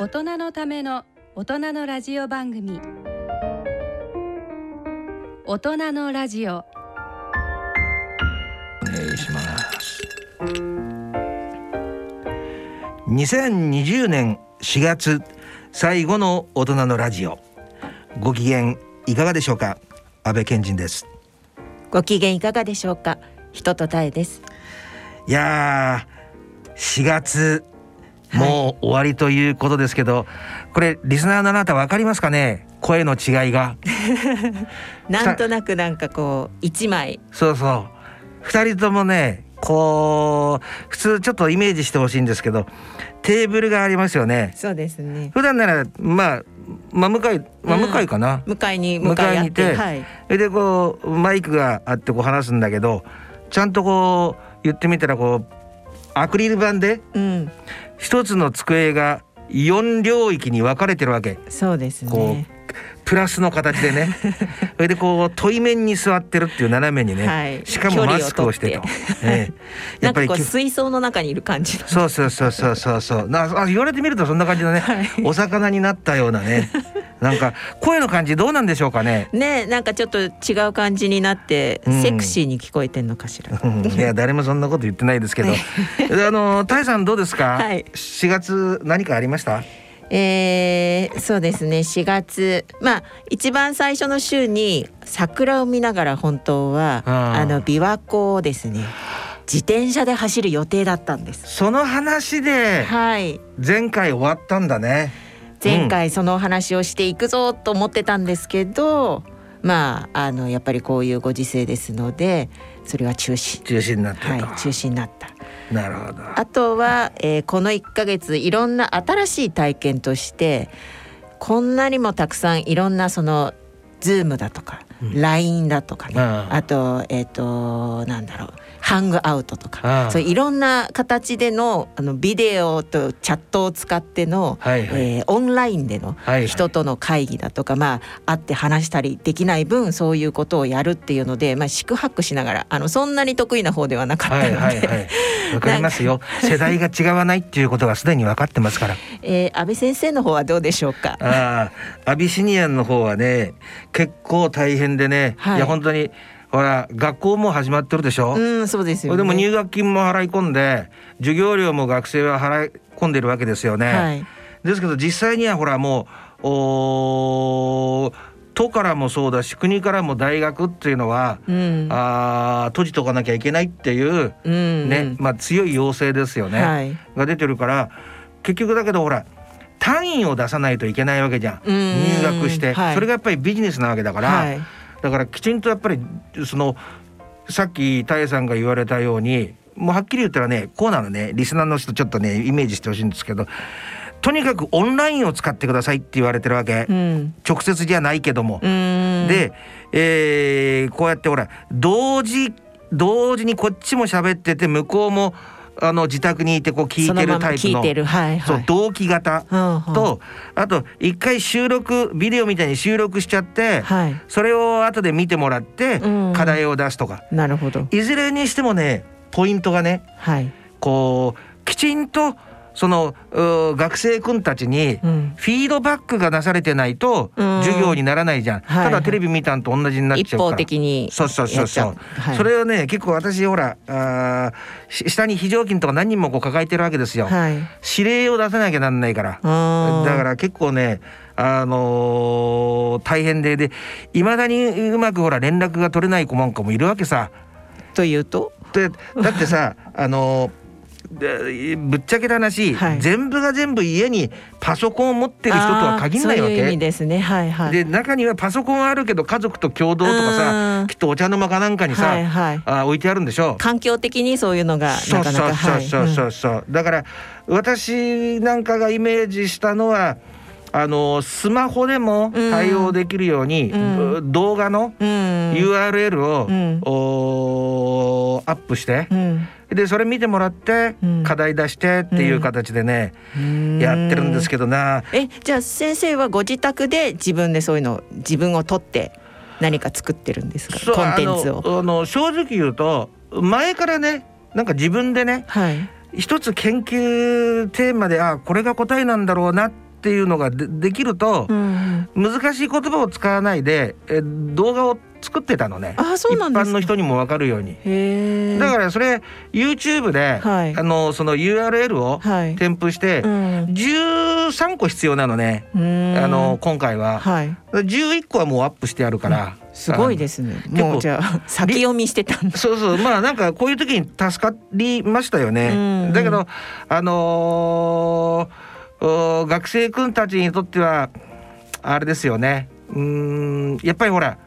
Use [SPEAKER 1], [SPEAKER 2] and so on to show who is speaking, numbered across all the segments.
[SPEAKER 1] 大人のための大人のラジオ番組。大人のラジオ。
[SPEAKER 2] お願いします。2020年4月最後の大人のラジオ。ご機嫌いかがでしょうか？安倍健人です。
[SPEAKER 3] ご機嫌いかがでしょうか？人とたえです。
[SPEAKER 2] いやー4月もう終わりということですけど、これリスナーのあなたわかりますかね？声の違いが。
[SPEAKER 3] なんとなくなんかこう一枚。
[SPEAKER 2] そうそう。二人ともねこう普通ちょっとイメージしてほしいんですけどテーブルがありますよね。
[SPEAKER 3] そうですね。
[SPEAKER 2] 普段ならまあ真向かい真向かいかな、
[SPEAKER 3] 向かいに向かい合って。
[SPEAKER 2] 向かいにいて
[SPEAKER 3] はい。
[SPEAKER 2] でこうマイクがあってこう話すんだけどちゃんとこう言ってみたらこうアクリル板で
[SPEAKER 3] うん
[SPEAKER 2] 一つの机が4領域に分かれてるわけ。
[SPEAKER 3] そうです
[SPEAKER 2] こ
[SPEAKER 3] ね
[SPEAKER 2] うプラスの形でね。それでこう対面に座ってるっていう斜めにね、
[SPEAKER 3] はい。
[SPEAKER 2] しかもマスクをしてと。
[SPEAKER 3] 距、
[SPEAKER 2] え。え
[SPEAKER 3] なんかこう
[SPEAKER 2] き
[SPEAKER 3] 水槽の中にいる感じの。
[SPEAKER 2] そうそうそうそうそうそう。なあ言われてみるとそんな感じだね、
[SPEAKER 3] はい。
[SPEAKER 2] お魚になったようなね。なんか声の感じどうなんでしょうかね。
[SPEAKER 3] ねなんかちょっと違う感じになって、
[SPEAKER 2] うん。
[SPEAKER 3] セクシーに聞こえてんのかしら。
[SPEAKER 2] うん。いや誰もそんなこと言ってないですけど、あのタイさんどうですか、
[SPEAKER 3] はい。
[SPEAKER 2] 4月何かありました？
[SPEAKER 3] えー、そうですね。4月。まあ一番最初の週に桜を見ながら本当は
[SPEAKER 2] あ
[SPEAKER 3] の琵琶湖をですね自転車で走る予定だったんです。
[SPEAKER 2] その話で
[SPEAKER 3] はい。
[SPEAKER 2] 前回終わったんだね。
[SPEAKER 3] 前回そのお話をしていくぞと思ってたんですけど、まああのやっぱりこういうご時世ですのでそれは中止。
[SPEAKER 2] 中止になってると、
[SPEAKER 3] はい中止になった。
[SPEAKER 2] なるほど。
[SPEAKER 3] あとは、えーこの1ヶ月いろんな新しい体験としてこんなにもたくさんいろんなその Zoom だとか、
[SPEAKER 2] うん。
[SPEAKER 3] LINE だとかね、
[SPEAKER 2] あ
[SPEAKER 3] とえっ、となんだろうハングアウトと
[SPEAKER 2] あ
[SPEAKER 3] か
[SPEAKER 2] あ
[SPEAKER 3] そういろんな形でのあのビデオとチャットを使っての、
[SPEAKER 2] はいはい、
[SPEAKER 3] えーオンラインでの
[SPEAKER 2] はいはい。
[SPEAKER 3] 人との会議だとか、まあ会って話したりできない分そういうことをやるっていうので、まあ、四苦八苦しながらあのそんなに得意な方ではなかったので、
[SPEAKER 2] はいはいはい。わかりますよ。世代が違わないっていうことがすでに分かってますから。
[SPEAKER 3] えー安倍先生の方はどうでしょうか？
[SPEAKER 2] ああアビシニアンの方はね結構大変でね、
[SPEAKER 3] はい。
[SPEAKER 2] い、や本当にほら学校も始まってるでしょ、
[SPEAKER 3] うん、そうですよね。
[SPEAKER 2] でも入学金も払い込んで授業料も学生は払い込んでるわけですよね、
[SPEAKER 3] はい、
[SPEAKER 2] ですけど実際にはほらもうおー都からもそうだし国からも大学っていうのは、
[SPEAKER 3] うん、
[SPEAKER 2] あー閉じとかなきゃいけないっていう
[SPEAKER 3] うん、
[SPEAKER 2] ね、まあ強い要請ですよね、
[SPEAKER 3] はい、
[SPEAKER 2] が出てるから結局だけどほら単位を出さないといけないわけじゃん、
[SPEAKER 3] うん。
[SPEAKER 2] 入学して、
[SPEAKER 3] はい。
[SPEAKER 2] それがやっぱりビジネスなわけだから、
[SPEAKER 3] はい、
[SPEAKER 2] だからきちんとやっぱりそのさっきタエさんが言われたようにもうはっきり言ったらねこうなのね。リスナーの人ちょっとねイメージしてほしいんですけどとにかくオンラインを使ってくださいって言われてるわけ、
[SPEAKER 3] うん、
[SPEAKER 2] 直接じゃないけども。
[SPEAKER 3] うん、
[SPEAKER 2] で、えーこうやってほら同時同時にこっちも喋ってて向こうもあの自宅にいてこう聞いてるタイプの
[SPEAKER 3] 聞いてる、はい、
[SPEAKER 2] そう
[SPEAKER 3] はい。
[SPEAKER 2] 同期型とあと一回収録ビデオみたいに収録しちゃって
[SPEAKER 3] はい、
[SPEAKER 2] それを後で見てもらって
[SPEAKER 3] うん。
[SPEAKER 2] 課題を出すとか。
[SPEAKER 3] なるほど、
[SPEAKER 2] いずれにしてもねポイントがね
[SPEAKER 3] はい、
[SPEAKER 2] こうきちんとそのう学生君たちに
[SPEAKER 3] うん、
[SPEAKER 2] フィードバックがなされてないと
[SPEAKER 3] うん。
[SPEAKER 2] 授業にならないじゃん、
[SPEAKER 3] はい
[SPEAKER 2] ただテレビ見たんと同じになっちゃうから。
[SPEAKER 3] 一方的に。
[SPEAKER 2] そうそうそうそう。
[SPEAKER 3] はい、
[SPEAKER 2] それをね結構私ほらあ下に非常勤とか何人もこう抱えてるわけですよ、
[SPEAKER 3] はい、
[SPEAKER 2] 指令を出さなきゃなんないから。だから結構ねあのー大変で。でいまだにうまくほら連絡が取れない子なんかもいるわけさ。
[SPEAKER 3] というと、
[SPEAKER 2] でだってさあのーでぶっちゃけた話、
[SPEAKER 3] はい。
[SPEAKER 2] 全部が全部家にパソコンを持ってる人とは限らないわ
[SPEAKER 3] あーそういう。ですね、はい、はい。
[SPEAKER 2] で中にはパソコンはあるけど家族と共同とかさ
[SPEAKER 3] うん。
[SPEAKER 2] きっとお茶の間かなんかにさ、
[SPEAKER 3] はい、はい。
[SPEAKER 2] あ置いてあるんでしょ？う。
[SPEAKER 3] 環境的にそういうのが
[SPEAKER 2] そうそう
[SPEAKER 3] なかなか
[SPEAKER 2] そうそう
[SPEAKER 3] はい
[SPEAKER 2] そうそう、だから私なんかがイメージしたのはあのスマホでも対応できるように、
[SPEAKER 3] うん。
[SPEAKER 2] 動画の
[SPEAKER 3] うん、
[SPEAKER 2] URL を、
[SPEAKER 3] うん。
[SPEAKER 2] おーアップして
[SPEAKER 3] う、ん、
[SPEAKER 2] でそれ見てもらって、
[SPEAKER 3] うん
[SPEAKER 2] 課題出してっていう形でね、
[SPEAKER 3] うん
[SPEAKER 2] やってるんですけどな。
[SPEAKER 3] えじゃあ先生はご自宅で自分でそういうの自分を取って何か作ってるんですか？コンテンツを。
[SPEAKER 2] あの正直言うと前からねなんか自分でね
[SPEAKER 3] はい。
[SPEAKER 2] 一つ研究テーマであこれが答えなんだろうなっっていうのがでできると
[SPEAKER 3] う、ん
[SPEAKER 2] 難しい言葉を使わないでえ動画を作ってたのね。
[SPEAKER 3] あそうなん
[SPEAKER 2] 一般の人にも分かるように。だからそれ YouTube で、
[SPEAKER 3] はい。
[SPEAKER 2] あのその URL を
[SPEAKER 3] はい。
[SPEAKER 2] 添付して、
[SPEAKER 3] うん。
[SPEAKER 2] 13個必要なのね、
[SPEAKER 3] うん。
[SPEAKER 2] あの今回は。
[SPEAKER 3] はい。
[SPEAKER 2] 11個はもうアップしてあるから、
[SPEAKER 3] すごいですね。
[SPEAKER 2] 結構
[SPEAKER 3] もうじゃあ先読みしてた
[SPEAKER 2] そうそう。まあなんかこういう時に助かりましたよね。
[SPEAKER 3] うん
[SPEAKER 2] だけどあのーお学生君たちにとってはあれですよね。うーんやっぱりほら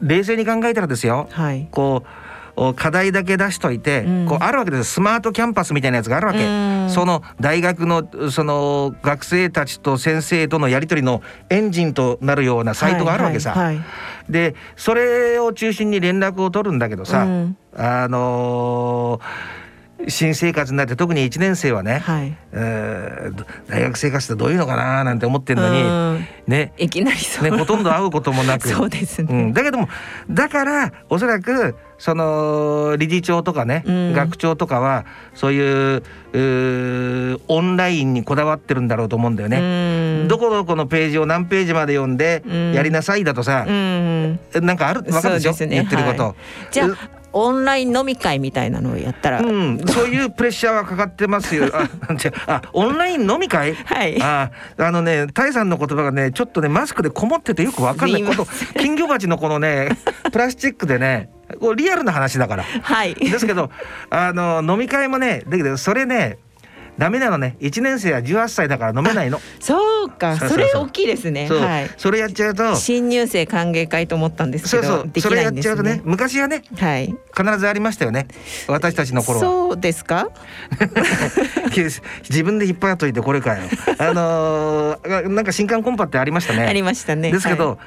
[SPEAKER 2] 冷静に考えたらですよ。
[SPEAKER 3] はい。
[SPEAKER 2] こうお課題だけ出しといて、
[SPEAKER 3] うん。
[SPEAKER 2] こうあるわけですスマートキャンパスみたいなやつがあるわけ。
[SPEAKER 3] うん。
[SPEAKER 2] その大学のその学生たちと先生とのやり取りのエンジンとなるようなサイトがあるわけさ。
[SPEAKER 3] はいはい。
[SPEAKER 2] でそれを中心に連絡を取るんだけどさ、
[SPEAKER 3] うん。
[SPEAKER 2] あのー新生活になって特に1年生はね、
[SPEAKER 3] はい。
[SPEAKER 2] えーど大学生活ってどういうのかななんて思ってるのに、
[SPEAKER 3] うん。
[SPEAKER 2] ね。
[SPEAKER 3] いきなりそう。
[SPEAKER 2] ねほとんど会うこともなく。
[SPEAKER 3] そうですね、
[SPEAKER 2] うん、だけどもだからおそらくその理事長とかね、
[SPEAKER 3] うん。
[SPEAKER 2] 学長とかはそういうオンラインにこだわってるんだろうと思うんだよね。
[SPEAKER 3] ね
[SPEAKER 2] どこどこのページを何ページまで読んで
[SPEAKER 3] うん。
[SPEAKER 2] やりなさいだとさ、
[SPEAKER 3] うん。
[SPEAKER 2] なんかある？わかるでしょ？
[SPEAKER 3] ね。
[SPEAKER 2] 言ってること。
[SPEAKER 3] はじゃあオンライン飲み会みたいなのをやったら、
[SPEAKER 2] うん、そういうプレッシャーはかかってますよ。あ、じゃあ、あオンライン飲み会？
[SPEAKER 3] はい
[SPEAKER 2] あ、あのね、タイさんの言葉がね、ちょっとね、マスクでこもっててよくわかんない。こと、金魚鉢のこのね、プラスチックでね、こうリアルな話だから。
[SPEAKER 3] はい
[SPEAKER 2] ですけど、あの飲み会もね、だけど、それね。ダメなのね。一年生は18歳だから飲めないの。
[SPEAKER 3] そうか
[SPEAKER 2] そ
[SPEAKER 3] れ大きいですねはい
[SPEAKER 2] それやっちゃうと。
[SPEAKER 3] 新入生歓迎会と思ったんですけど
[SPEAKER 2] そうそう、それやっちゃうとね、昔はね、
[SPEAKER 3] はい
[SPEAKER 2] 必ずありましたよね。私たちの頃は。
[SPEAKER 3] そうですか？
[SPEAKER 2] 自分で引っ張っといてこれかよ。あのーなんか新刊コンパってありましたね。
[SPEAKER 3] ありましたね
[SPEAKER 2] ですけど、
[SPEAKER 3] はい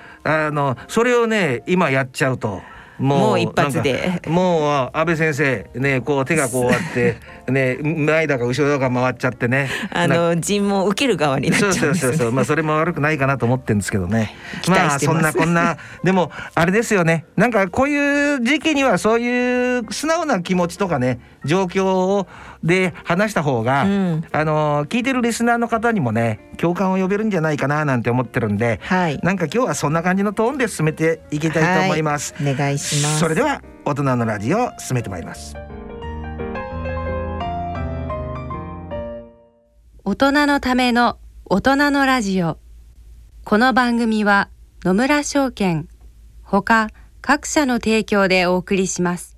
[SPEAKER 2] あのそれをね今やっちゃうと。も
[SPEAKER 3] もう一発で。
[SPEAKER 2] もう安倍先生ねこう手がこうあって ね前だか後ろだか回っちゃってね。
[SPEAKER 3] あの尋問を受ける側になっちゃ
[SPEAKER 2] そううん
[SPEAKER 3] ですね。
[SPEAKER 2] そうそうそうまあそれも悪くないかなと思ってるんですけどね。まあそんなこんな。でもあれですよね。なんかこういう時期にはそういう素直な気持ちとかね状況をで話した方が、
[SPEAKER 3] うん。
[SPEAKER 2] あの聞いてるリスナーの方にもね共感を呼べるんじゃないかななんて思ってるんで
[SPEAKER 3] はい。
[SPEAKER 2] なんか今日はそんな感じのトーンで進めていきたいと思います。
[SPEAKER 3] お願いします。
[SPEAKER 2] それでは大人のラジオ進めてまいります。
[SPEAKER 1] 大人のための大人のラジオ。この番組は野村証券ほか各社の提供でお送りします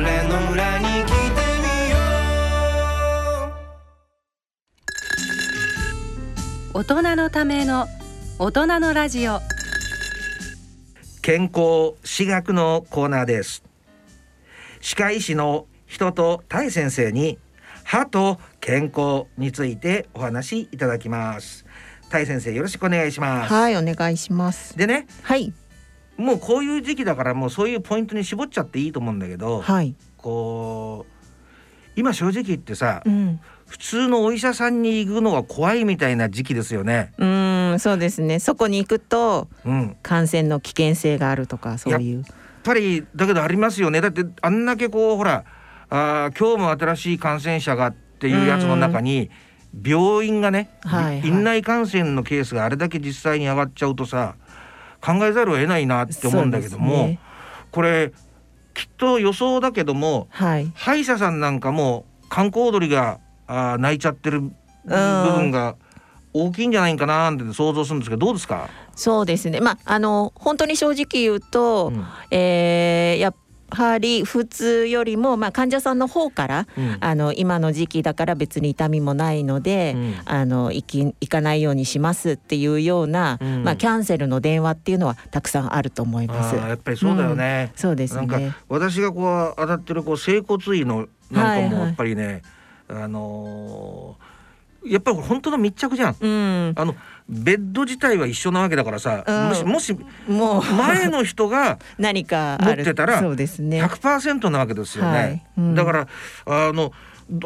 [SPEAKER 1] 大人のための大人のラジオ。
[SPEAKER 2] 健康私学のコーナーです。歯科医師の人と大先生に歯と健康についてお話しいただきます。大先生よろしくお願いします、
[SPEAKER 3] はいお願いします。
[SPEAKER 2] でね
[SPEAKER 3] はい。
[SPEAKER 2] もうこういう時期だからもうそういうポイントに絞っちゃっていいと思うんだけど、
[SPEAKER 3] はい。
[SPEAKER 2] こう今正直言ってさ、
[SPEAKER 3] うん
[SPEAKER 2] 普通のお医者さんに行くのが怖いみたいな時期ですよね。
[SPEAKER 3] うーんそうですね。そこに行くと
[SPEAKER 2] うん、やっ
[SPEAKER 3] 感染の危険性があるとかそういう。
[SPEAKER 2] ぱりだけどありますよね。だってあんだけこうほらあー今日も新しい感染者がっていうやつの中に病院がね、
[SPEAKER 3] はいはい。
[SPEAKER 2] 院内感染のケースがあれだけ実際に上がっちゃうとさ考えざるを得ないなって思うんだけども、
[SPEAKER 3] ね。
[SPEAKER 2] これきっと予想だけども
[SPEAKER 3] はい。
[SPEAKER 2] 歯医者さんなんかも観光鳥があー泣いちゃってる部分が大きいんじゃないかなって想像するんですけどどうですか、
[SPEAKER 3] そうですね。まああの本当に正直言うと、
[SPEAKER 2] うん。
[SPEAKER 3] えーやはり普通よりも、まあ、患者さんの方から、
[SPEAKER 2] うん。
[SPEAKER 3] あの今の時期だから別に痛みもないので、
[SPEAKER 2] うん。
[SPEAKER 3] あの行き行かないようにしますっていうような、
[SPEAKER 2] うん。
[SPEAKER 3] まあ、キャンセルの電話っていうのはたくさんあると思います。
[SPEAKER 2] やっぱりそうだよね。
[SPEAKER 3] そうです
[SPEAKER 2] なんか
[SPEAKER 3] ね。
[SPEAKER 2] 私がこう当たってるこう整骨院のなんかも
[SPEAKER 3] はいはい。
[SPEAKER 2] やっぱりね、あのーやっぱり本当の密着じゃん。
[SPEAKER 3] うん、
[SPEAKER 2] あのベッド自体は一緒なわけだからさ、
[SPEAKER 3] うん
[SPEAKER 2] もしもし
[SPEAKER 3] もう
[SPEAKER 2] 前の人が
[SPEAKER 3] 何か
[SPEAKER 2] 持ってたら
[SPEAKER 3] そうですね。
[SPEAKER 2] 100%なわけですよね。
[SPEAKER 3] はいうん
[SPEAKER 2] だからあの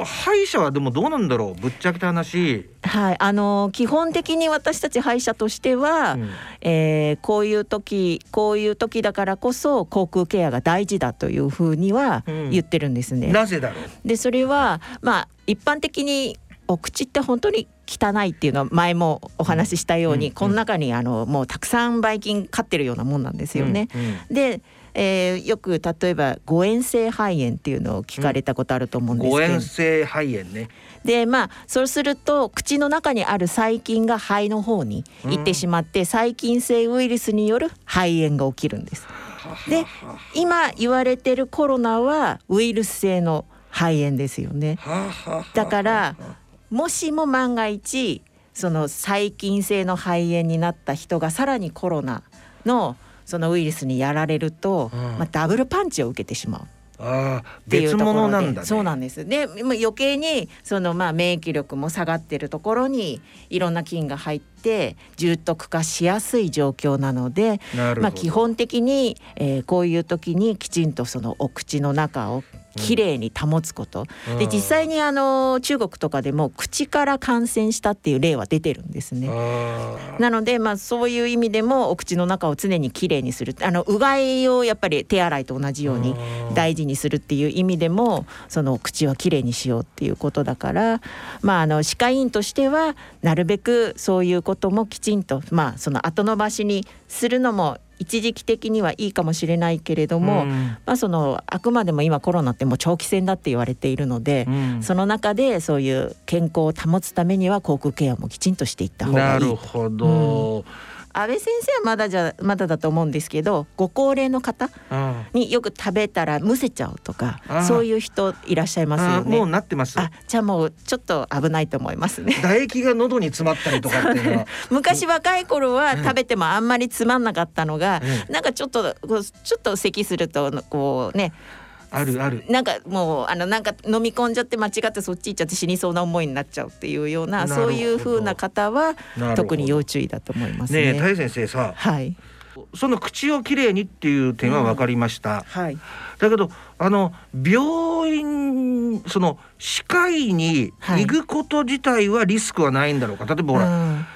[SPEAKER 2] 歯医者はでもどうなんだろう？ぶっちゃけた話。
[SPEAKER 3] はい、あの基本的に私たち歯医者としては、
[SPEAKER 2] うん
[SPEAKER 3] えーこういう時こういう時だからこそ口腔ケアが大事だというふうには
[SPEAKER 2] うん
[SPEAKER 3] 言ってるんですね。
[SPEAKER 2] なぜだろう？
[SPEAKER 3] でそれはまあ一般的にお口って本当に汚いっていうのは前もお話ししたように、
[SPEAKER 2] うん
[SPEAKER 3] この中にあのもうたくさんばい菌飼ってるようなもんなんですよね。
[SPEAKER 2] うんうん
[SPEAKER 3] で、えーよく例えば誤嚥性肺炎っていうのを聞かれたことあると思うんです
[SPEAKER 2] 誤
[SPEAKER 3] けど、
[SPEAKER 2] 嚥性肺炎ね。
[SPEAKER 3] でまあそうすると口の中にある細菌が肺の方に行ってしまって、細菌性ウイルスによる肺炎が起きるんです。で今言われてるコロナはウイルス性の肺炎ですよね。だからもしも万が一その細菌性の肺炎になった人がさらにコロナのそのウイルスにやられると、
[SPEAKER 2] うん
[SPEAKER 3] まあ、ダブルパンチを受けてしまう。
[SPEAKER 2] ああ
[SPEAKER 3] っていう
[SPEAKER 2] 別物なんだね。
[SPEAKER 3] そうなんですでまあ余計にそのまあ免疫力も下がってるところにいろんな菌が入って重篤化しやすい状況なので。まあ、基本的に、えーこういう時にきちんとそのお口の中をきれいに保つこと、で実際にあの中国とかでも口から感染したっていう例は出てるんですね。なので、まあ、そういう意味でもお口の中を常にきれいにする。あのうがいをやっぱり手洗いと同じように大事にするっていう意味でもその口はきれいにしようっていうことだから、まあ、あの歯科医院としてはなるべくそういうこともきちんと、まあ、その後延ばしにするのも一時期的にはいいかもしれないけれども、
[SPEAKER 2] うん
[SPEAKER 3] まあ、そのあくまでも今コロナってもう長期戦だって言われているので。
[SPEAKER 2] うん
[SPEAKER 3] その中でそういう健康を保つためには口腔ケアもきちんとしていった方がい。
[SPEAKER 2] ないるほど。
[SPEAKER 3] 安倍先生はまだじゃまだだと思うんですけどご高齢の方
[SPEAKER 2] あ
[SPEAKER 3] によく食べたらむせちゃうとか
[SPEAKER 2] あー
[SPEAKER 3] そういう人いらっしゃいます
[SPEAKER 2] あ
[SPEAKER 3] よね。
[SPEAKER 2] もうなってます。
[SPEAKER 3] あじゃあもうちょっと危ないと思いますね。
[SPEAKER 2] 唾液が喉に詰まったりとかっていうのは。
[SPEAKER 3] 昔若い頃は
[SPEAKER 2] うん
[SPEAKER 3] 食べてもあんまりつまんなかったのが、
[SPEAKER 2] う
[SPEAKER 3] なんかちょっとちょっと咳するとこうね
[SPEAKER 2] あるある。
[SPEAKER 3] なんかもうあのなんか飲み込んじゃって間違ってそっち行っちゃって死にそうな思いになっちゃうっていうようなそういう風な方は特に要注意だと思います
[SPEAKER 2] ね。え、
[SPEAKER 3] ね。
[SPEAKER 2] 大先生さ、
[SPEAKER 3] はい。
[SPEAKER 2] その口をきれいにっていう点は分かりました。
[SPEAKER 3] はい。
[SPEAKER 2] だけど、あの病院、その歯科医に行くこと自体はリスクはないんだろうか。例えばほら、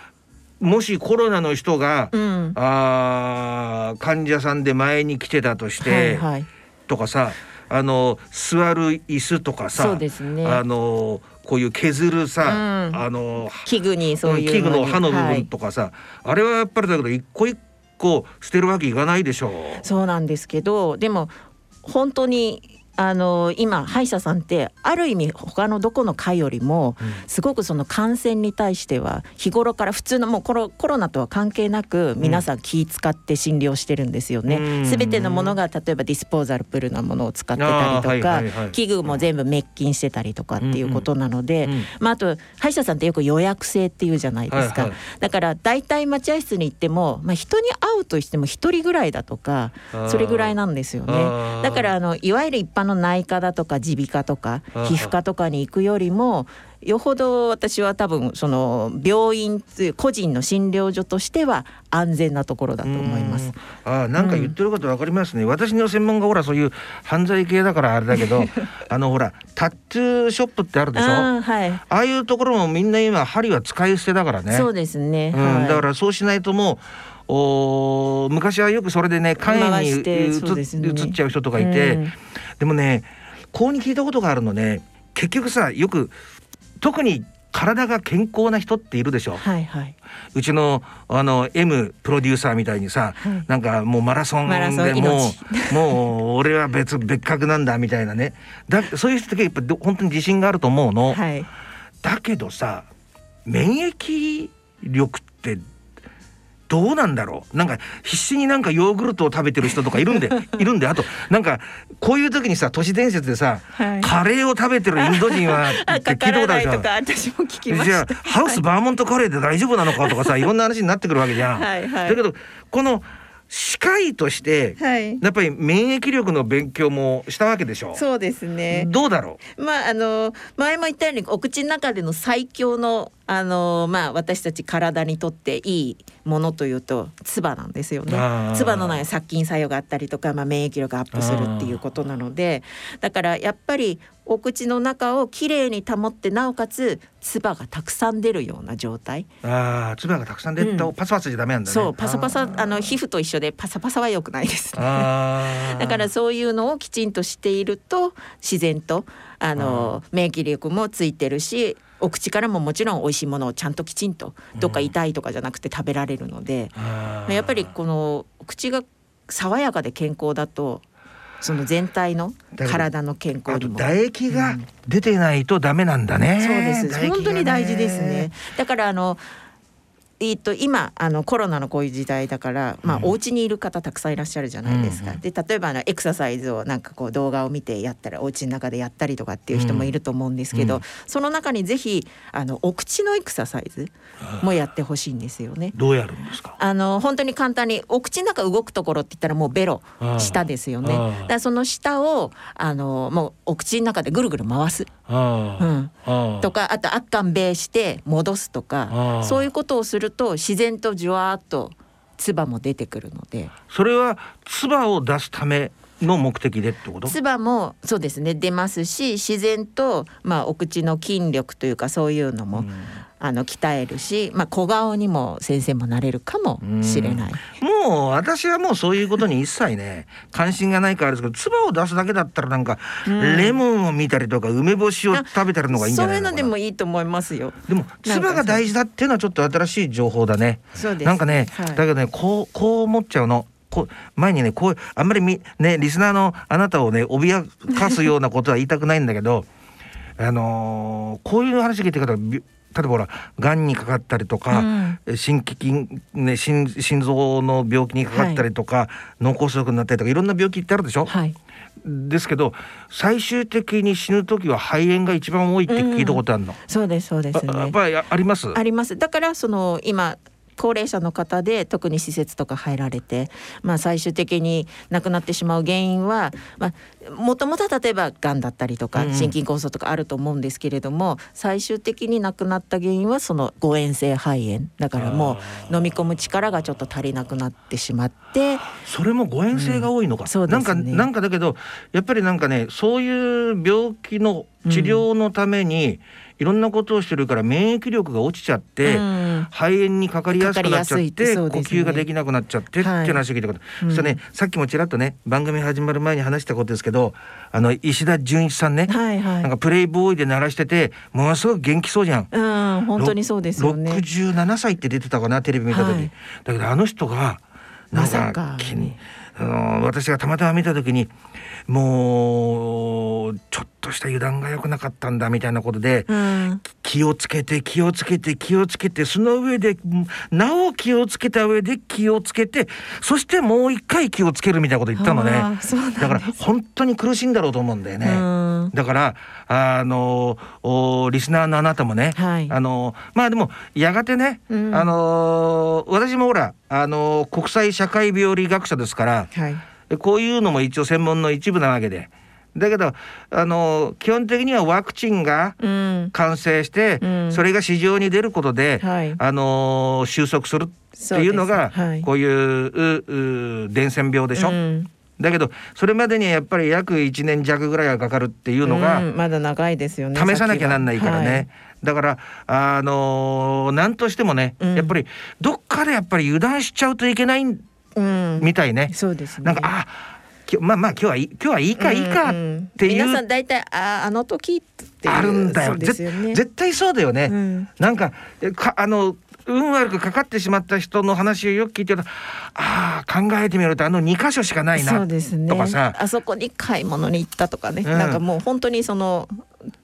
[SPEAKER 2] もしコロナの人が、
[SPEAKER 3] うん、うん。
[SPEAKER 2] あー患者さんで前に来てたとして、
[SPEAKER 3] はいはい。
[SPEAKER 2] とかさ、あの座る椅子とかさ、
[SPEAKER 3] そうですね。
[SPEAKER 2] あのこういう削るさ、
[SPEAKER 3] うん。
[SPEAKER 2] あの
[SPEAKER 3] 器具にそういう
[SPEAKER 2] 器具の
[SPEAKER 3] に
[SPEAKER 2] 刃の部分
[SPEAKER 3] はい
[SPEAKER 2] とかさ、あれはやっぱりだけど一個一個捨てるわけいかないでしょう。
[SPEAKER 3] そうなんですけどでも本当にあの今歯医者さんってある意味他のどこの科よりもすごくその感染に対しては日頃から普通のもうコロコロナとは関係なく皆さん気使って診療してるんですよ
[SPEAKER 2] うん。
[SPEAKER 3] ね。すべてのものが例えばディスポーザルプルなものを使ってたりとか器具も全部滅菌してたりとかっていうことなので、
[SPEAKER 2] うん
[SPEAKER 3] まあ、あと歯医者さんってよく予約制っていうじゃないですか、
[SPEAKER 2] はいはい。
[SPEAKER 3] だから大体待合室に行っても、まあ、人に会うとしても一人ぐらいだとかそれぐらいなんですよね。だからあのいわゆる一般の内科だとか耳鼻科とか皮膚科とかに行くよりもよほど私は多分その病院個人の診療所としては安全なところだと思います。
[SPEAKER 2] うん。あーなんか言ってることわかりますね。私の専門がほらそういう犯罪系だからあれだけど、あのほらタットゥーショップってあるでしょ？あ
[SPEAKER 3] はい、
[SPEAKER 2] あいうところもみんな今針は使い捨てだからね。
[SPEAKER 3] そうですね、
[SPEAKER 2] うん
[SPEAKER 3] はい
[SPEAKER 2] だからそうしないともうおー昔はよくそれでね肝炎にうつっちゃう人とかいて、
[SPEAKER 3] うん。
[SPEAKER 2] でもねこうに聞いたことがあるのね。結局さよく特に体が健康な人っているでしょ。
[SPEAKER 3] はいはい。う
[SPEAKER 2] ちのあの M プロデューサーみたいにさ、
[SPEAKER 3] はい。
[SPEAKER 2] なんかもうマラソンでも
[SPEAKER 3] 命
[SPEAKER 2] うもう 俺は別別格なんだみたいなね。だそういう人ってやっぱど本当に自信があると思うの。
[SPEAKER 3] はい。
[SPEAKER 2] だけどさ免疫力ってどうなんだろう。なんか必死になんかヨーグルトを食べてる人とかいるんで いるんで。あとなんかこういう時にさ都市伝説でさ、
[SPEAKER 3] はい。
[SPEAKER 2] カレーを食べてるインド人は
[SPEAKER 3] あ
[SPEAKER 2] って
[SPEAKER 3] か
[SPEAKER 2] 聞いたことあるじゃん。
[SPEAKER 3] か私も聞きま
[SPEAKER 2] じゃあハウスバーモントカレーで大丈夫なのかとかさいろんな話になってくるわけじゃん。
[SPEAKER 3] はいはい。
[SPEAKER 2] だけどこの歯科医として
[SPEAKER 3] はい
[SPEAKER 2] やっぱり免疫力の勉強もしたわけでしょ。
[SPEAKER 3] そうですね
[SPEAKER 2] どうだろ
[SPEAKER 3] まああの前も言ったようにお口の中での最強のあのまあ私たち体にとっていいものというと唾なんですよね。唾のない殺菌作用があったりとか、まあ、免疫力がアップするっていうことなのでだからやっぱりお口の中をきれいに保ってなおかつ唾がたくさん出るような状態、
[SPEAKER 2] う。ああ、唾がたくさん出た、
[SPEAKER 3] うん
[SPEAKER 2] パサパサじゃダメなんだね。
[SPEAKER 3] そうパサパサあの皮膚と一緒でパサパサは良くないですね。だからそういうのをきちんとしていると自然とあの免疫力もついてるしお口からももちろん美味しいものをちゃんときちんとどっか痛いとかじゃなくて食べられるので、
[SPEAKER 2] あー
[SPEAKER 3] やっぱりこの口が爽やかで健康だとその全体の体の健康
[SPEAKER 2] あと
[SPEAKER 3] にも。
[SPEAKER 2] 唾液が出てないとダメなんだね。
[SPEAKER 3] そうです、本当に大事ですね。だからあのえっと今あのコロナのこういう時代だから、まあ
[SPEAKER 2] うん
[SPEAKER 3] お家にいる方たくさんいらっしゃるじゃないですか。
[SPEAKER 2] うんうん
[SPEAKER 3] で例えばあのエクササイズをなんかこう動画を見てやったらお家の中でやったりとかっていう人もいると思うんですけど、
[SPEAKER 2] うん
[SPEAKER 3] その中にぜひあのお口のエクササイズもやってほしいんですよね。
[SPEAKER 2] どうやるんですか？
[SPEAKER 3] あの本当に簡単にお口の中動くところって言ったらもうベロ舌ですよね。だからその舌をあのもうお口の中でぐるぐる回す。うんとかあとあっかんべーして戻すと
[SPEAKER 2] あ
[SPEAKER 3] か
[SPEAKER 2] ー
[SPEAKER 3] そういうことをすると自然とじわーっと唾も出てくるので。
[SPEAKER 2] それは唾を出すための目的でってこと？
[SPEAKER 3] 唾もそうですね出ますし自然と、まあ、お口の筋力というかそういうのも、あの鍛えるし、まあ、小顔にも先生もなれるかもしれない。
[SPEAKER 2] もう私はもうそういうことに一切ね関心がないからですけど唾を出すだけだったらなんか、
[SPEAKER 3] うん
[SPEAKER 2] レモンを見たりとか梅干しを食べたりのがいいんじゃ
[SPEAKER 3] そう
[SPEAKER 2] ないいうのかな
[SPEAKER 3] のでもいいと思いますよ。
[SPEAKER 2] でも唾が大事だっていうのはちょっと新しい情報だね。
[SPEAKER 3] そうです
[SPEAKER 2] なんかね、
[SPEAKER 3] はい
[SPEAKER 2] だけどねこうこう思っちゃうの。こう前にねこうあんまりみねリスナーのあなたをね脅かすようなことは言いたくないんだけど あのーこういう話聞いてからび例えばほらがんにかかったりとか、心筋筋ね心心臓の病気にかかったりとか、脳梗塞になったりとかいろんな病気ってあるでしょ、
[SPEAKER 3] はい、
[SPEAKER 2] ですけど最終的に死ぬ時は肺炎が一番多いって聞いたことあるの？
[SPEAKER 3] そうですそうですね。
[SPEAKER 2] あやっぱりああります？
[SPEAKER 3] ありますだからその今高齢者の方で特に施設とか入られて、まあ、最終的に亡くなってしまう原因はもともとは例えばがんだったりとか
[SPEAKER 2] うん。
[SPEAKER 3] 心筋梗塞とかあると思うんですけれども、最終的に亡くなった原因はその誤嚥性肺炎。だからもう飲み込む力がちょっと足りなくなってしまって
[SPEAKER 2] それも誤嚥性が多いのか、
[SPEAKER 3] そうですね。
[SPEAKER 2] なんかなんかだけどやっぱりなんかねそういう病気の治療のためにいろんなことをしてるから免疫力が落ちちゃって、
[SPEAKER 3] うん。
[SPEAKER 2] 肺炎にかかりやすくなっちゃっ
[SPEAKER 3] て
[SPEAKER 2] て、呼吸ができなくなっちゃってって
[SPEAKER 3] はい。
[SPEAKER 2] 話を聞いたこと、
[SPEAKER 3] うん。
[SPEAKER 2] そしたらねさっきもちらっとね番組始まる前に話したことですけどあの石田純一さんね、
[SPEAKER 3] はいはい。
[SPEAKER 2] なんかプレイボーイで鳴らしててものすごく元気そうじゃん。
[SPEAKER 3] うん本当にそうですよね。
[SPEAKER 2] 67歳って出てたかなテレビ見た時、
[SPEAKER 3] はい。
[SPEAKER 2] だけどあの人がなん
[SPEAKER 3] まさか。
[SPEAKER 2] きあの私がたまたま見た時にもうちょっとした油断が良くなかったんだみたいなことで、
[SPEAKER 3] うん。
[SPEAKER 2] 気をつけて気をつけて気をつけてその上でうんなお気をつけた上で気をつけてそしてもう一回気をつけるみたいなこと言ったのね。だから本当に苦しいんだろうと思うんだよね。
[SPEAKER 3] うん。
[SPEAKER 2] だからあのおリスナーのあなたもね、
[SPEAKER 3] はい。
[SPEAKER 2] あのまあでもやがてね、
[SPEAKER 3] うん。
[SPEAKER 2] あの私もほらあの国際社会病理学者ですから
[SPEAKER 3] はい
[SPEAKER 2] こういうのも一応専門の一部なわけで。だけどあの基本的にはワクチンが
[SPEAKER 3] うん。
[SPEAKER 2] 完成して、
[SPEAKER 3] うん。
[SPEAKER 2] それが市場に出ることで、
[SPEAKER 3] はい。
[SPEAKER 2] あの収束するっていうのが
[SPEAKER 3] はい。
[SPEAKER 2] こういううう伝染病でしょ。
[SPEAKER 3] うん。
[SPEAKER 2] だけどそれまでにはやっぱり約1年弱ぐらいはかかるっていうのが、
[SPEAKER 3] うん。まだ長いですよね
[SPEAKER 2] 試さなきゃなんないからね、
[SPEAKER 3] は。い。
[SPEAKER 2] だからあのー何としてもね、
[SPEAKER 3] うん。
[SPEAKER 2] やっぱりどっかでやっぱり油断しちゃうといけない
[SPEAKER 3] うん
[SPEAKER 2] みたいね、
[SPEAKER 3] そうですね。
[SPEAKER 2] なんかあまあまあ今日はいい今日はいいかいいかっていう、
[SPEAKER 3] 皆さん大体ああの時って
[SPEAKER 2] あるんだよ。絶対そうだよね、
[SPEAKER 3] うん。
[SPEAKER 2] なんかえかあの運悪くかかってしまった人の話をよく聞いてるとああ考えてみるとあの2箇所しかないな。
[SPEAKER 3] そうですね。
[SPEAKER 2] とかさ。
[SPEAKER 3] あそこに買い物に行ったとかね、
[SPEAKER 2] うん。
[SPEAKER 3] なんかもう本当にその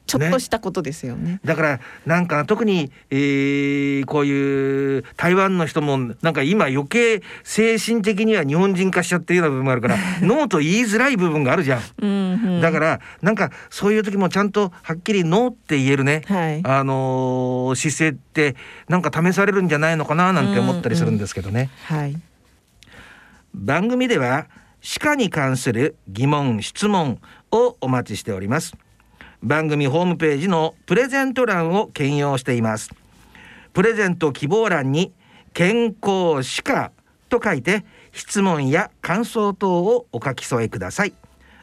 [SPEAKER 3] ちょっとしたことですよね。
[SPEAKER 2] だからなんか特に、えー、こういう台湾の人もなんか今余計精神的には日本人化しちゃってるような部分があるから ノーと言いづらい部分があるじゃん。
[SPEAKER 3] うんうん
[SPEAKER 2] だからなんかそういう時もちゃんとはっきりノーって言えるね、
[SPEAKER 3] はい
[SPEAKER 2] あのー姿勢ってなんか試されるんじゃないのかななんて思ったりするんですけどね。
[SPEAKER 3] はい。
[SPEAKER 2] 番組では歯科に関する疑問質問をお待ちしております番組ホームページのプレゼント欄を兼用しています。プレゼント希望欄に健康歯科と書いて質問や感想等をお書き添えください。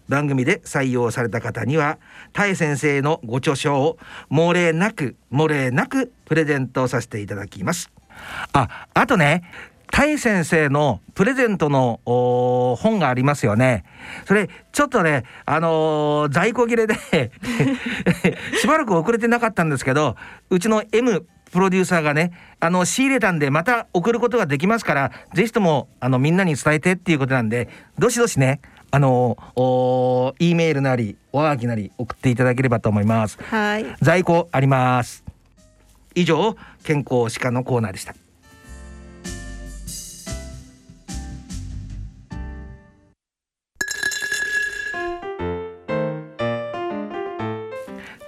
[SPEAKER 2] 番組で採用された方にはタエ先生のご著書を漏れなく漏れなくプレゼントさせていただきます。ああとねタイ先生のプレゼントのお本がありますよね。それちょっとね、あのー在庫切れで しばらく遅れてなかったんですけど、うちの M プロデューサーがね、あの仕入れたんでまた送ることができますから、ぜひともあのみんなに伝えてっていうことなんで、どしどしね、あのーお E メールなりおはがきなり送っていただければと思います。
[SPEAKER 3] はい。
[SPEAKER 2] 在庫あります。以上健康歯科のコーナーでした。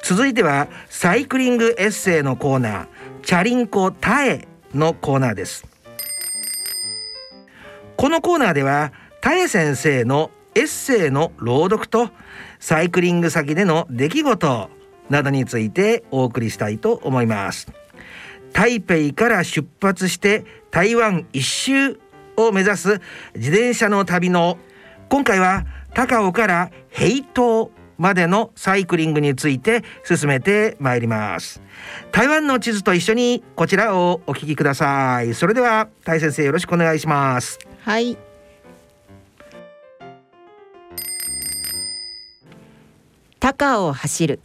[SPEAKER 2] 続いてはサイクリングエッセイのコーナーチャリンコタエのコーナーです。このコーナーではタエ先生のエッセイの朗読とサイクリング先での出来事などについてお送りしたいと思います。台北から出発して台湾一周を目指す自転車の旅の今回は高尾から平東までのサイクリングについて進めてまいります台湾の地図と一緒にこちらをお聞きくださいそれではタイ先生よろしくお願いします
[SPEAKER 3] はい。高尾を走る。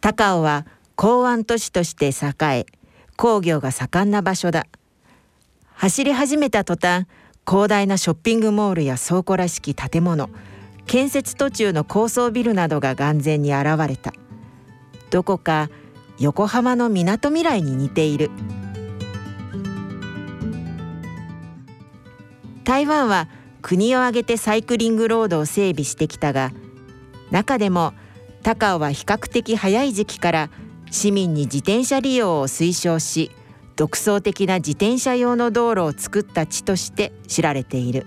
[SPEAKER 3] 高尾は港湾都市として栄え、工業が盛んな場所だ。走り始めた途端、広大なショッピングモールや倉庫らしき建物、建設途中の高層ビルなどが眼前に現れた。どこか横浜のみなとみらいに似ている。台湾は国を挙げてサイクリングロードを整備してきたが中でも高尾は比較的早い時期から市民に自転車利用を推奨し独創的な自転車用の道路を作った地として知られている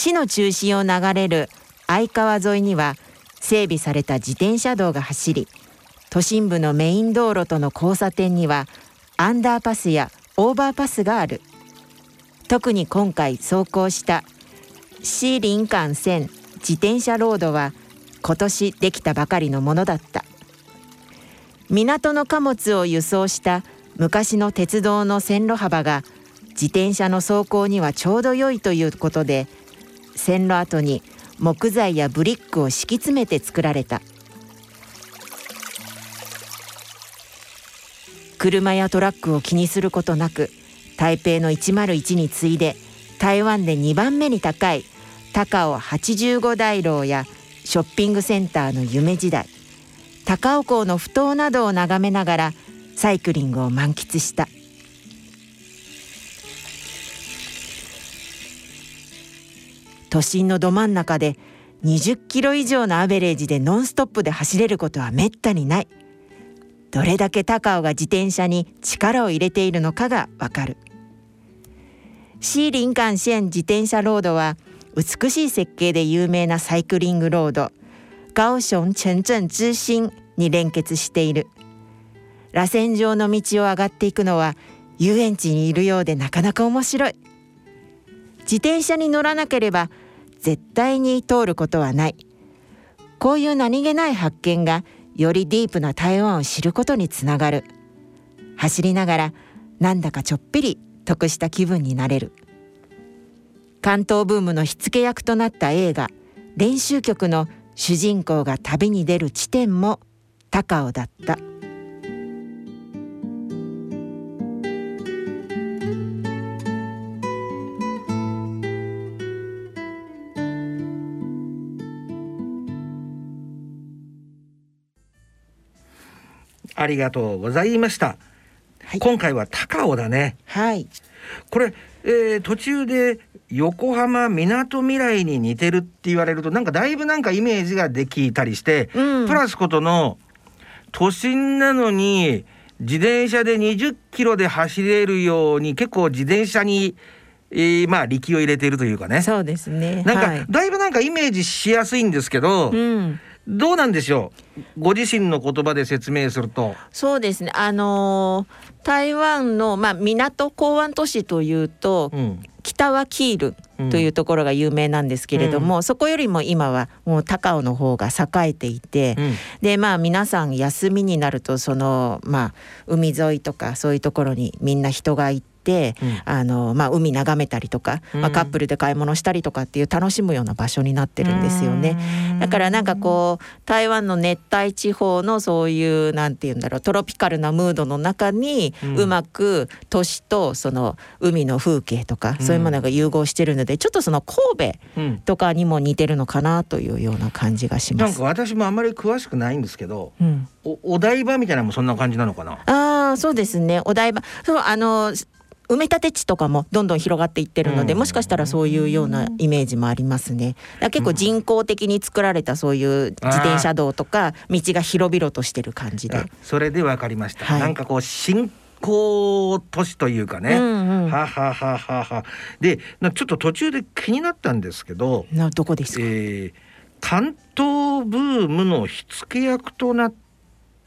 [SPEAKER 3] 市の中心を流れる相川沿いには整備された自転車道が走り都心部のメイン道路との交差点にはアンダーパスやオーバーパスがある。特に今回走行したシーリン幹線自転車ロードは今年できたばかりのものだった。港の貨物を輸送した昔の鉄道の線路幅が自転車の走行にはちょうど良いということで線路跡に木材やブリックを敷き詰めて作られた。車やトラックを気にすることなく台北の101に次いで台湾で2番目に高い高尾85大楼やショッピングセンターの夢時代。高尾港の埠頭などを眺めながらサイクリングを満喫した。都心のど真ん中で20キロ以上のアベレージでノンストップで走れることはめったにない。どれだけ高尾が自転車に力を入れているのかがわかる。シーリン幹線自転車ロードは美しい設計で有名なサイクリングロード高雄城鎮之心に連結している。螺旋状の道を上がっていくのは遊園地にいるようでなかなか面白い。自転車に乗らなければ絶対に通ることはない。こういう何気ない発見がよりディープな台湾を知ることにつながる。走りながらなんだかちょっぴり得した気分になれる。関東ブームの火付け役となった映画「練習曲」の主人公が旅に出る地点も高尾だった。
[SPEAKER 2] 「ありがとうございました、今回は高尾だね。
[SPEAKER 3] はい。
[SPEAKER 2] これ、えー途中で横浜みなとみらいに似てるって言われるとなんかだいぶなんかイメージができたりして、
[SPEAKER 3] うん。
[SPEAKER 2] プラスことの都心なのに自転車で20キロで走れるように結構自転車に、えーまあ力を入れているというかね。
[SPEAKER 3] そうですね。
[SPEAKER 2] なんか、
[SPEAKER 3] はい。
[SPEAKER 2] だいぶなんかイメージしやすいんですけど、
[SPEAKER 3] うん
[SPEAKER 2] どうなんでしょう？ご自身の言葉で説明すると。
[SPEAKER 3] そうですねあのー台湾の、まあ、港港湾都市というと、
[SPEAKER 2] うん
[SPEAKER 3] 北はキールというところが有名なんですけれども、そこよりも今はもう高尾の方が栄えていて、
[SPEAKER 2] うん
[SPEAKER 3] でまあ皆さん休みになるとそのまあ海沿いとかそういうところにみんな人が行って。
[SPEAKER 2] うん。
[SPEAKER 3] あのまあ、海眺めたりとか、まあ、
[SPEAKER 2] うん
[SPEAKER 3] カップルで買い物したりとかっていう楽しむような場所になってるんですよね。だからなんかこう台湾の熱帯地方のそういうなんて言うんだろうトロピカルなムードの中に
[SPEAKER 2] う
[SPEAKER 3] まく都市とその海の風景とか
[SPEAKER 2] うん。
[SPEAKER 3] そういうものが融合してるのでちょっとその神戸
[SPEAKER 2] うん。
[SPEAKER 3] とかにも似てるのかなというような感じがします。
[SPEAKER 2] なんか。私もあまり詳しくないんですけど
[SPEAKER 3] うん。
[SPEAKER 2] おお台場みたいなのもそんな感じなのかな？
[SPEAKER 3] ああそうですね。お台場そうあの埋め立て地とかもどんどん広がっていってるので、
[SPEAKER 2] うん。
[SPEAKER 3] もしかしたらそういうようなイメージもありますね。結構人工的に作られたそういう自転車道とか道が広々としてる感じで。
[SPEAKER 2] あ。それで分かりました、
[SPEAKER 3] はい。
[SPEAKER 2] なんかこう新興都市というかね、
[SPEAKER 3] うんうん。
[SPEAKER 2] ははははは。でなちょっと途中で気になったんですけど、
[SPEAKER 3] などこですか、
[SPEAKER 2] えー関東ブームの火付け役となっ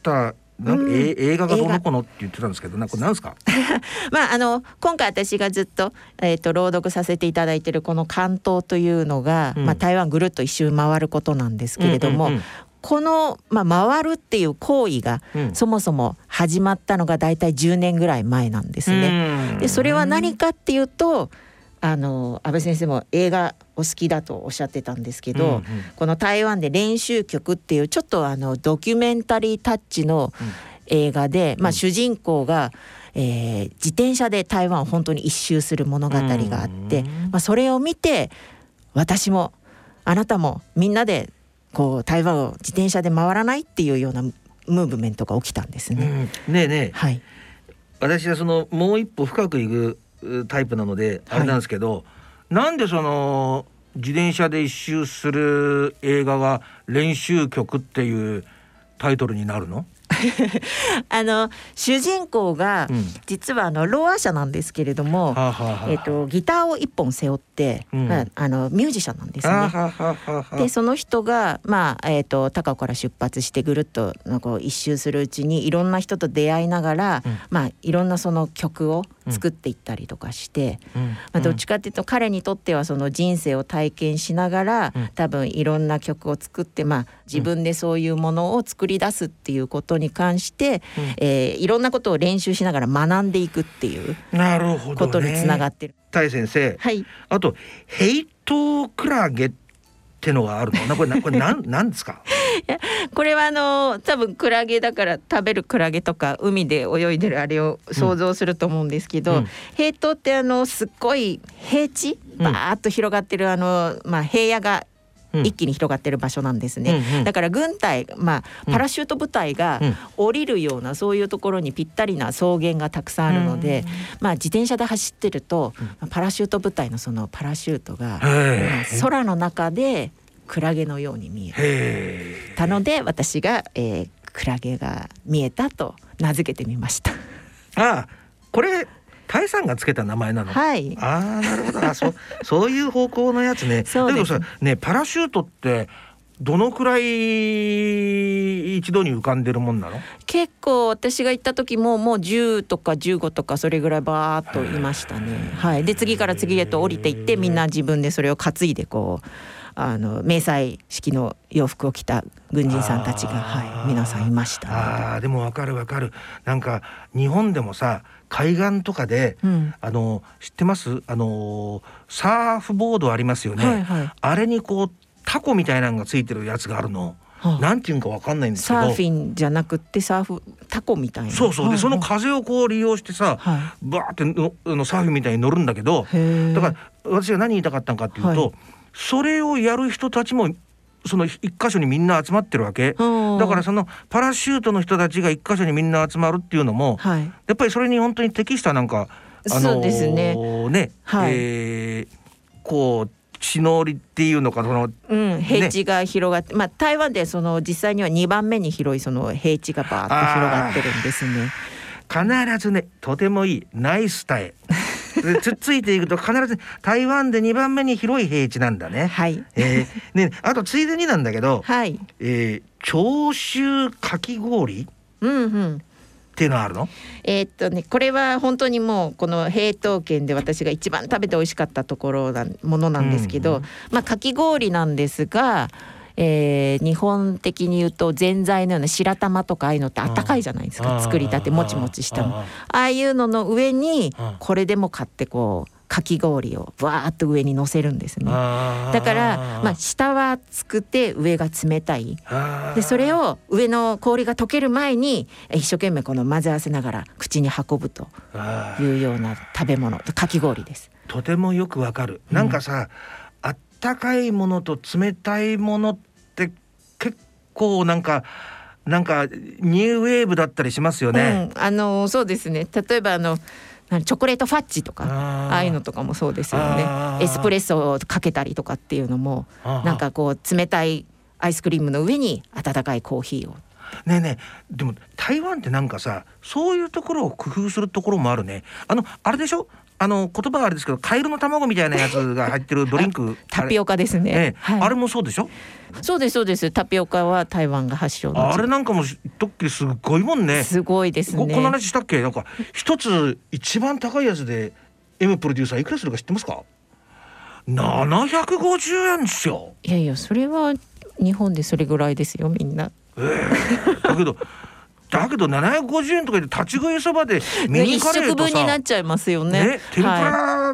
[SPEAKER 2] たなんか、
[SPEAKER 3] うん。
[SPEAKER 2] え映画がどうのこうのって言ってたんですけどなんかなんですか？
[SPEAKER 3] まああの今回私がずっと,、えー、と朗読させていただいているこの関東というのが、
[SPEAKER 2] うん。
[SPEAKER 3] まあ、台湾ぐるっと一周回ることなんですけれども、
[SPEAKER 2] うんうん
[SPEAKER 3] この、まあ、回るっていう行為が
[SPEAKER 2] うん。うん
[SPEAKER 3] そもそも始まったのが大体10年ぐらい前なんですね。
[SPEAKER 2] うん。
[SPEAKER 3] でそれは何かっていうとあの安倍先生も映画お好きだとおっしゃってたんですけど、
[SPEAKER 2] うんうん。
[SPEAKER 3] この台湾で練習曲っていうちょっとあのドキュメンタリータッチの映画で、まあ、主人公が、えー自転車で台湾を本当に一周する物語があって、
[SPEAKER 2] うん
[SPEAKER 3] まあ、それを見て私もあなたもみんなでこう台湾を自転車で回らないっていうようなムーブメントが起きたんですね。
[SPEAKER 2] うん。ねえねえ。
[SPEAKER 3] はい、
[SPEAKER 2] 私はそのもう一歩深くいくうタイプなのであれなんですけど、なんでその自転車で一周する映画が練習曲っていうタイトルになるの？
[SPEAKER 3] あの主人公が
[SPEAKER 2] うん。
[SPEAKER 3] 実はあのローア者なんですけれども、
[SPEAKER 2] はあ
[SPEAKER 3] えっとギターを一本背負って、
[SPEAKER 2] うん。
[SPEAKER 3] まああのミュージシャンなんですね。
[SPEAKER 2] あはあはあはあ。
[SPEAKER 3] でその人が、まあえー、と高尾から出発してぐるっとなんかこう一周するうちにいろんな人と出会いながら、
[SPEAKER 2] うん。
[SPEAKER 3] まあ、いろんなその曲を作っていったりとかして、
[SPEAKER 2] うん。
[SPEAKER 3] まあ、どっちかっていうと彼にとってはその人生を体験しながら、
[SPEAKER 2] うん。
[SPEAKER 3] 多分いろんな曲を作って、まあ、自分でそういうものを作り出すっていうことに関して、
[SPEAKER 2] うん。
[SPEAKER 3] えーいろんなことを練習しながら学んでいくっていう
[SPEAKER 2] なるほど、ね、
[SPEAKER 3] ことにつながってる。
[SPEAKER 2] タイ先生。
[SPEAKER 3] はい。
[SPEAKER 2] あとヘイトクラゲってのがあるの？なこれなこれなんなんですか？
[SPEAKER 3] これはあの多分クラゲだから食べるクラゲとか海で泳いでるあれを想像すると思うんですけど、
[SPEAKER 2] うん。
[SPEAKER 3] 平島ってあのすっごい平地
[SPEAKER 2] うん。
[SPEAKER 3] バーッと広がってるあの、まあ、平野が
[SPEAKER 2] うん。
[SPEAKER 3] 一気に広がってる場所なんですね、
[SPEAKER 2] うんうん。
[SPEAKER 3] だから軍隊、まあ、パラシュート部隊が
[SPEAKER 2] うん。
[SPEAKER 3] 降りるようなそういうところにぴったりな草原がたくさんあるので、まあ、自転車で走ってると、パラシュート部隊のそのパラシュートが、空の中でクラゲのように見えたので私が、えー、クラゲが見えたと名付けてみました。
[SPEAKER 2] あこれタイさんがつけた名前なの？
[SPEAKER 3] はい。
[SPEAKER 2] ああなるほど。あそうそういう方向のやつね。
[SPEAKER 3] そうです。
[SPEAKER 2] だけどさねパラシュートってどのくらい一度に浮かんでるもんなの？
[SPEAKER 3] 結構私が行った時ももう10とか15とかそれぐらいバーっといましたね。はい。で次から次へと降りていってみんな自分でそれを担いでこうあの迷彩式の洋服を着た軍人さんたちがはい皆さんいましたの
[SPEAKER 2] あーでもわかるわかるなんか日本でもさ海岸とかで、
[SPEAKER 3] で。うん。
[SPEAKER 2] あの知ってます？あのサーフボードありますよね、
[SPEAKER 3] はいはい。
[SPEAKER 2] あれにこうタコみたいなのがついてるやつがあるの。
[SPEAKER 3] はあ。
[SPEAKER 2] なんていうんかわかんないんですけど。
[SPEAKER 3] サーフィンじゃなくってサーフタコみたいな。
[SPEAKER 2] そうそう。でその
[SPEAKER 3] はい
[SPEAKER 2] 風をこう利用してさ
[SPEAKER 3] は
[SPEAKER 2] バーってのあのサーフィンみたいに乗るんだけど。だから私が何言いたかったのかっていうと、
[SPEAKER 3] はい。
[SPEAKER 2] それをやる人たちもその一箇所にみんな集まってるわけ。だからそのパラシュートの人たちが一箇所にみんな集まるっていうのも、
[SPEAKER 3] はい、
[SPEAKER 2] やっぱりそれに本当に適したなんかあの
[SPEAKER 3] そうですね。
[SPEAKER 2] ね、
[SPEAKER 3] はい。
[SPEAKER 2] えーこう地のりっていうのかその
[SPEAKER 3] うん、平地が広がって、まあ台湾でその実際には2番目に広いその平地がバーッと広がってるんですね。
[SPEAKER 2] 必ずねとてもいいナイスタイでつっついていくと必ず台湾で2番目に広い平地なんだね。
[SPEAKER 3] はい。
[SPEAKER 2] えーねあとついでになんだけど、
[SPEAKER 3] はい。
[SPEAKER 2] えー長州かき氷？っ
[SPEAKER 3] うんうん。
[SPEAKER 2] ていうのはあるの？
[SPEAKER 3] えーっとねこれは本当にもうこの平東県で私が一番食べて美味しかったところなものなんですけど、
[SPEAKER 2] うん
[SPEAKER 3] まあかき氷なんですが。えー日本的に言うとぜんざいのような白玉とかああいうのってあったかいじゃないですか作りたてもちもちしたの。ああいうのの上に
[SPEAKER 2] うん
[SPEAKER 3] これでも買ってこうかき氷をわーっと上に乗せるんですね。だからまあ下は熱くて上が冷たい。でそれを上の氷が溶ける前にえ一生懸命この混ぜ合わせながら口に運ぶというような食べ物。かき氷です。
[SPEAKER 2] とてもよくわかる。なんかさ、あったかいものと冷たいものって結構なんかなんかニューウェーブだったりしますよね。
[SPEAKER 3] うん、あのそうですね。例えばあのチョコレートファッジとか
[SPEAKER 2] あー。
[SPEAKER 3] ああいうのとかもそうですよね。エスプレッソをかけたりとかっていうのもなんかこう冷たいアイスクリームの上に温かいコーヒーを。
[SPEAKER 2] ねえねえ。でも台湾ってなんかさそういうところを工夫するところもあるね。あのあれでしょ？あの言葉はあれですけどカエルの卵みたいなやつが入ってるドリンク。
[SPEAKER 3] タピオカですね、
[SPEAKER 2] あれ,、ええ。
[SPEAKER 3] はい。
[SPEAKER 2] あれもそうでしょ？
[SPEAKER 3] そうですそうです。タピオカは台湾が発祥の
[SPEAKER 2] あれなんかも時すっごいもんね。
[SPEAKER 3] すごいですね。
[SPEAKER 2] ここの話したっけ？なんか一つ一番高いやつで M プロデューサーいくらするか知ってますか？750円ですよ。
[SPEAKER 3] いやいやそれは日本でそれぐらいですよみんな。
[SPEAKER 2] だけどだけど750円とかで立ち食いそばでミニ
[SPEAKER 3] 一
[SPEAKER 2] カレーと
[SPEAKER 3] 食分にな
[SPEAKER 2] さ
[SPEAKER 3] っちゃいますよね。
[SPEAKER 2] ね天ぷ
[SPEAKER 3] は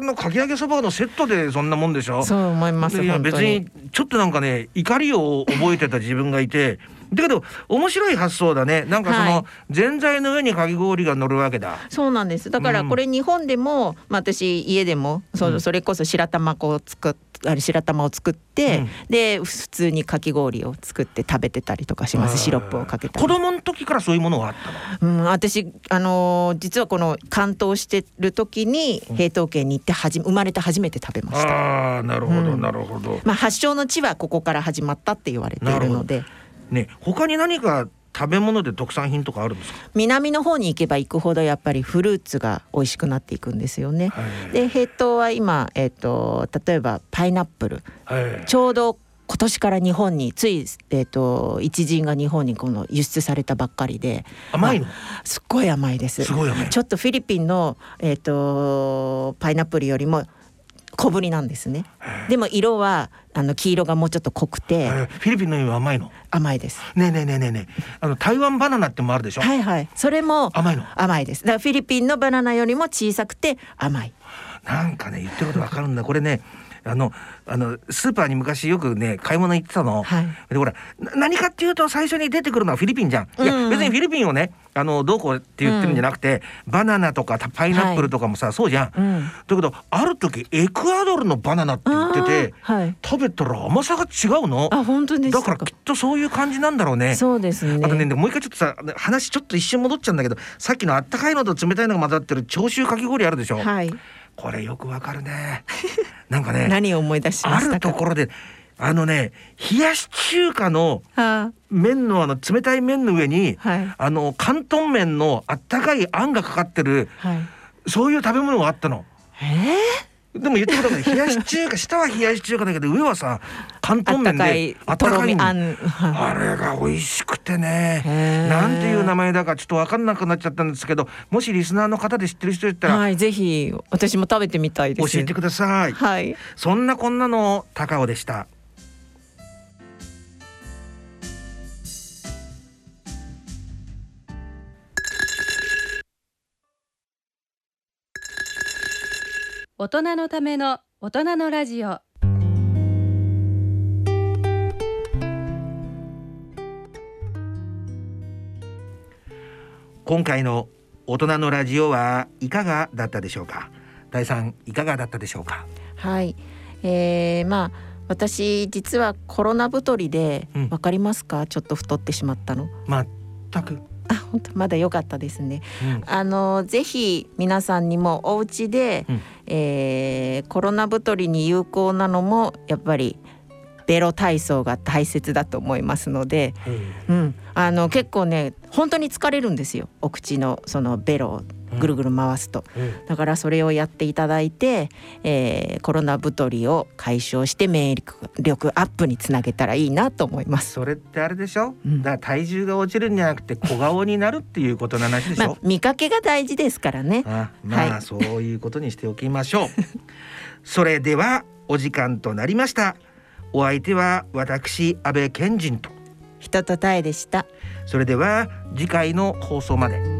[SPEAKER 2] らのかき揚げそばのセットでそんなもんでしょ？
[SPEAKER 3] い、そう思います
[SPEAKER 2] いや別
[SPEAKER 3] に
[SPEAKER 2] ちょっとなんかね怒りを覚えてた自分がいてだけど面白い発想だね。なんかそ
[SPEAKER 3] はい。
[SPEAKER 2] のぜんざいの上にかき氷が乗るわけだ。
[SPEAKER 3] そうなんです。だから
[SPEAKER 2] うん。
[SPEAKER 3] これ日本でも、まあ、私家でもそ,、
[SPEAKER 2] うん。
[SPEAKER 3] それこそ白玉粉を作っあれ白玉を作って、
[SPEAKER 2] うん。
[SPEAKER 3] で普通にかき氷を作って食べてたりとかします。シロップをかけたり。
[SPEAKER 2] 子供の時からそういうものがあったの？
[SPEAKER 3] うん、私あのー実はこの関東してる時に平東県に行ってはじ生まれて初めて食べました。
[SPEAKER 2] ああなるほど、
[SPEAKER 3] うん。
[SPEAKER 2] なるほど。
[SPEAKER 3] まあ発祥の地はここから始まったって言われているので
[SPEAKER 2] ね他に何か食べ物で特産品とかあるんですか？
[SPEAKER 3] 南の方に行けば行くほどやっぱりフルーツが美味しくなっていくんですよね。
[SPEAKER 2] はい
[SPEAKER 3] で平東は今、えっと例えばパイナップル
[SPEAKER 2] はい
[SPEAKER 3] ちょうど今年から日本につい、えっと一陣が日本にこの輸出されたばっかりで
[SPEAKER 2] 甘いの？
[SPEAKER 3] すっごい甘いです。ちょっとフィリピンの、えー、とパイナップルよりも小ぶりなんですね。でも色はあの黄色がもうちょっと濃くて
[SPEAKER 2] えーフィリピンのより甘いの？
[SPEAKER 3] 甘いです。
[SPEAKER 2] ねえねえねえねえねえあの台湾バナナってもあるでしょ？
[SPEAKER 3] はいはい。それも
[SPEAKER 2] 甘いの？
[SPEAKER 3] 甘いです。だからフィリピンのバナナよりも小さくて甘い。
[SPEAKER 2] なんかね言ってることわかるんだ。これねあのあのスーパーに昔よくね買い物行ってたの。
[SPEAKER 3] はい。
[SPEAKER 2] でほらな何かっていうと最初に出てくるのはフィリピンじゃん。いや、
[SPEAKER 3] うん
[SPEAKER 2] 別にフィリピンをねあのどうこうって言ってるんじゃなくて、バナナとかパイナップルとかもさ、そうじゃん。
[SPEAKER 3] うん。
[SPEAKER 2] だけどある時エクアドルのバナナって言ってて
[SPEAKER 3] はい。
[SPEAKER 2] 食べたら甘さが違うの？
[SPEAKER 3] あ本当ですか？
[SPEAKER 2] だからきっとそういう感じなんだろうね。
[SPEAKER 3] そうですね。
[SPEAKER 2] あとねでももう一回ちょっとさ話ちょっと一瞬戻っちゃうんだけどさっきのあったかいのと冷たいのが混ざってる長州かき氷あるでしょ、
[SPEAKER 3] はい。
[SPEAKER 2] これよくわかるねなんかね
[SPEAKER 3] 何を思い出しま
[SPEAKER 2] ある
[SPEAKER 3] したか？
[SPEAKER 2] ところであのね冷やし中華の
[SPEAKER 3] あ
[SPEAKER 2] 麺のあの冷たい麺の上に
[SPEAKER 3] はい
[SPEAKER 2] あの広東麺のあったかいあんがかかってる
[SPEAKER 3] はい。
[SPEAKER 2] そういう食べ物があったの。
[SPEAKER 3] え
[SPEAKER 2] でも言ってください冷やし中華下は冷やし中華だけど上はさ広東麺であったかい
[SPEAKER 3] あ
[SPEAKER 2] あれが美味しくてねなんていう名前だかちょっと分かんなくなっちゃったんですけどもしリスナーの方で知ってる人いたら
[SPEAKER 3] はい。ぜひ私も食べてみたいです。
[SPEAKER 2] 教えてください。
[SPEAKER 3] はい。
[SPEAKER 2] そんなこんなの高尾でした。
[SPEAKER 1] 大人のための大人のラジオ。
[SPEAKER 2] 今回の大人のラジオはいかがだったでしょうか？第三いかがだったでしょうか？
[SPEAKER 3] はい、えー、まあ私実はコロナ太りで
[SPEAKER 2] うん。
[SPEAKER 3] わかりますか、ちょっと太ってしまったの。
[SPEAKER 2] 全く、
[SPEAKER 3] あ本当まだ良かったですね。
[SPEAKER 2] うん。
[SPEAKER 3] あのぜひ皆さんにもお家で、
[SPEAKER 2] うん。
[SPEAKER 3] えーコロナ太りに有効なのもやっぱりベロ体操が大切だと思いますので、うん、あの結構ね本当に疲れるんですよ。お口のそのベロをぐるぐる回すと、
[SPEAKER 2] うん。
[SPEAKER 3] だからそれをやっていただいて、えーコロナ太りを解消して免疫力アップにつなげたらいいなと思います。
[SPEAKER 2] それってあれでしょ、
[SPEAKER 3] うん。
[SPEAKER 2] だから体重が落ちるんじゃなくて小顔になるっていうことの話でしょ、
[SPEAKER 3] まあ、見かけが大事ですからね。
[SPEAKER 2] あまあ、
[SPEAKER 3] はい。
[SPEAKER 2] そういうことにしておきましょう。それではお時間となりました。お相手は私安倍賢人と。
[SPEAKER 3] 人とたえでした。
[SPEAKER 2] それでは次回の放送まで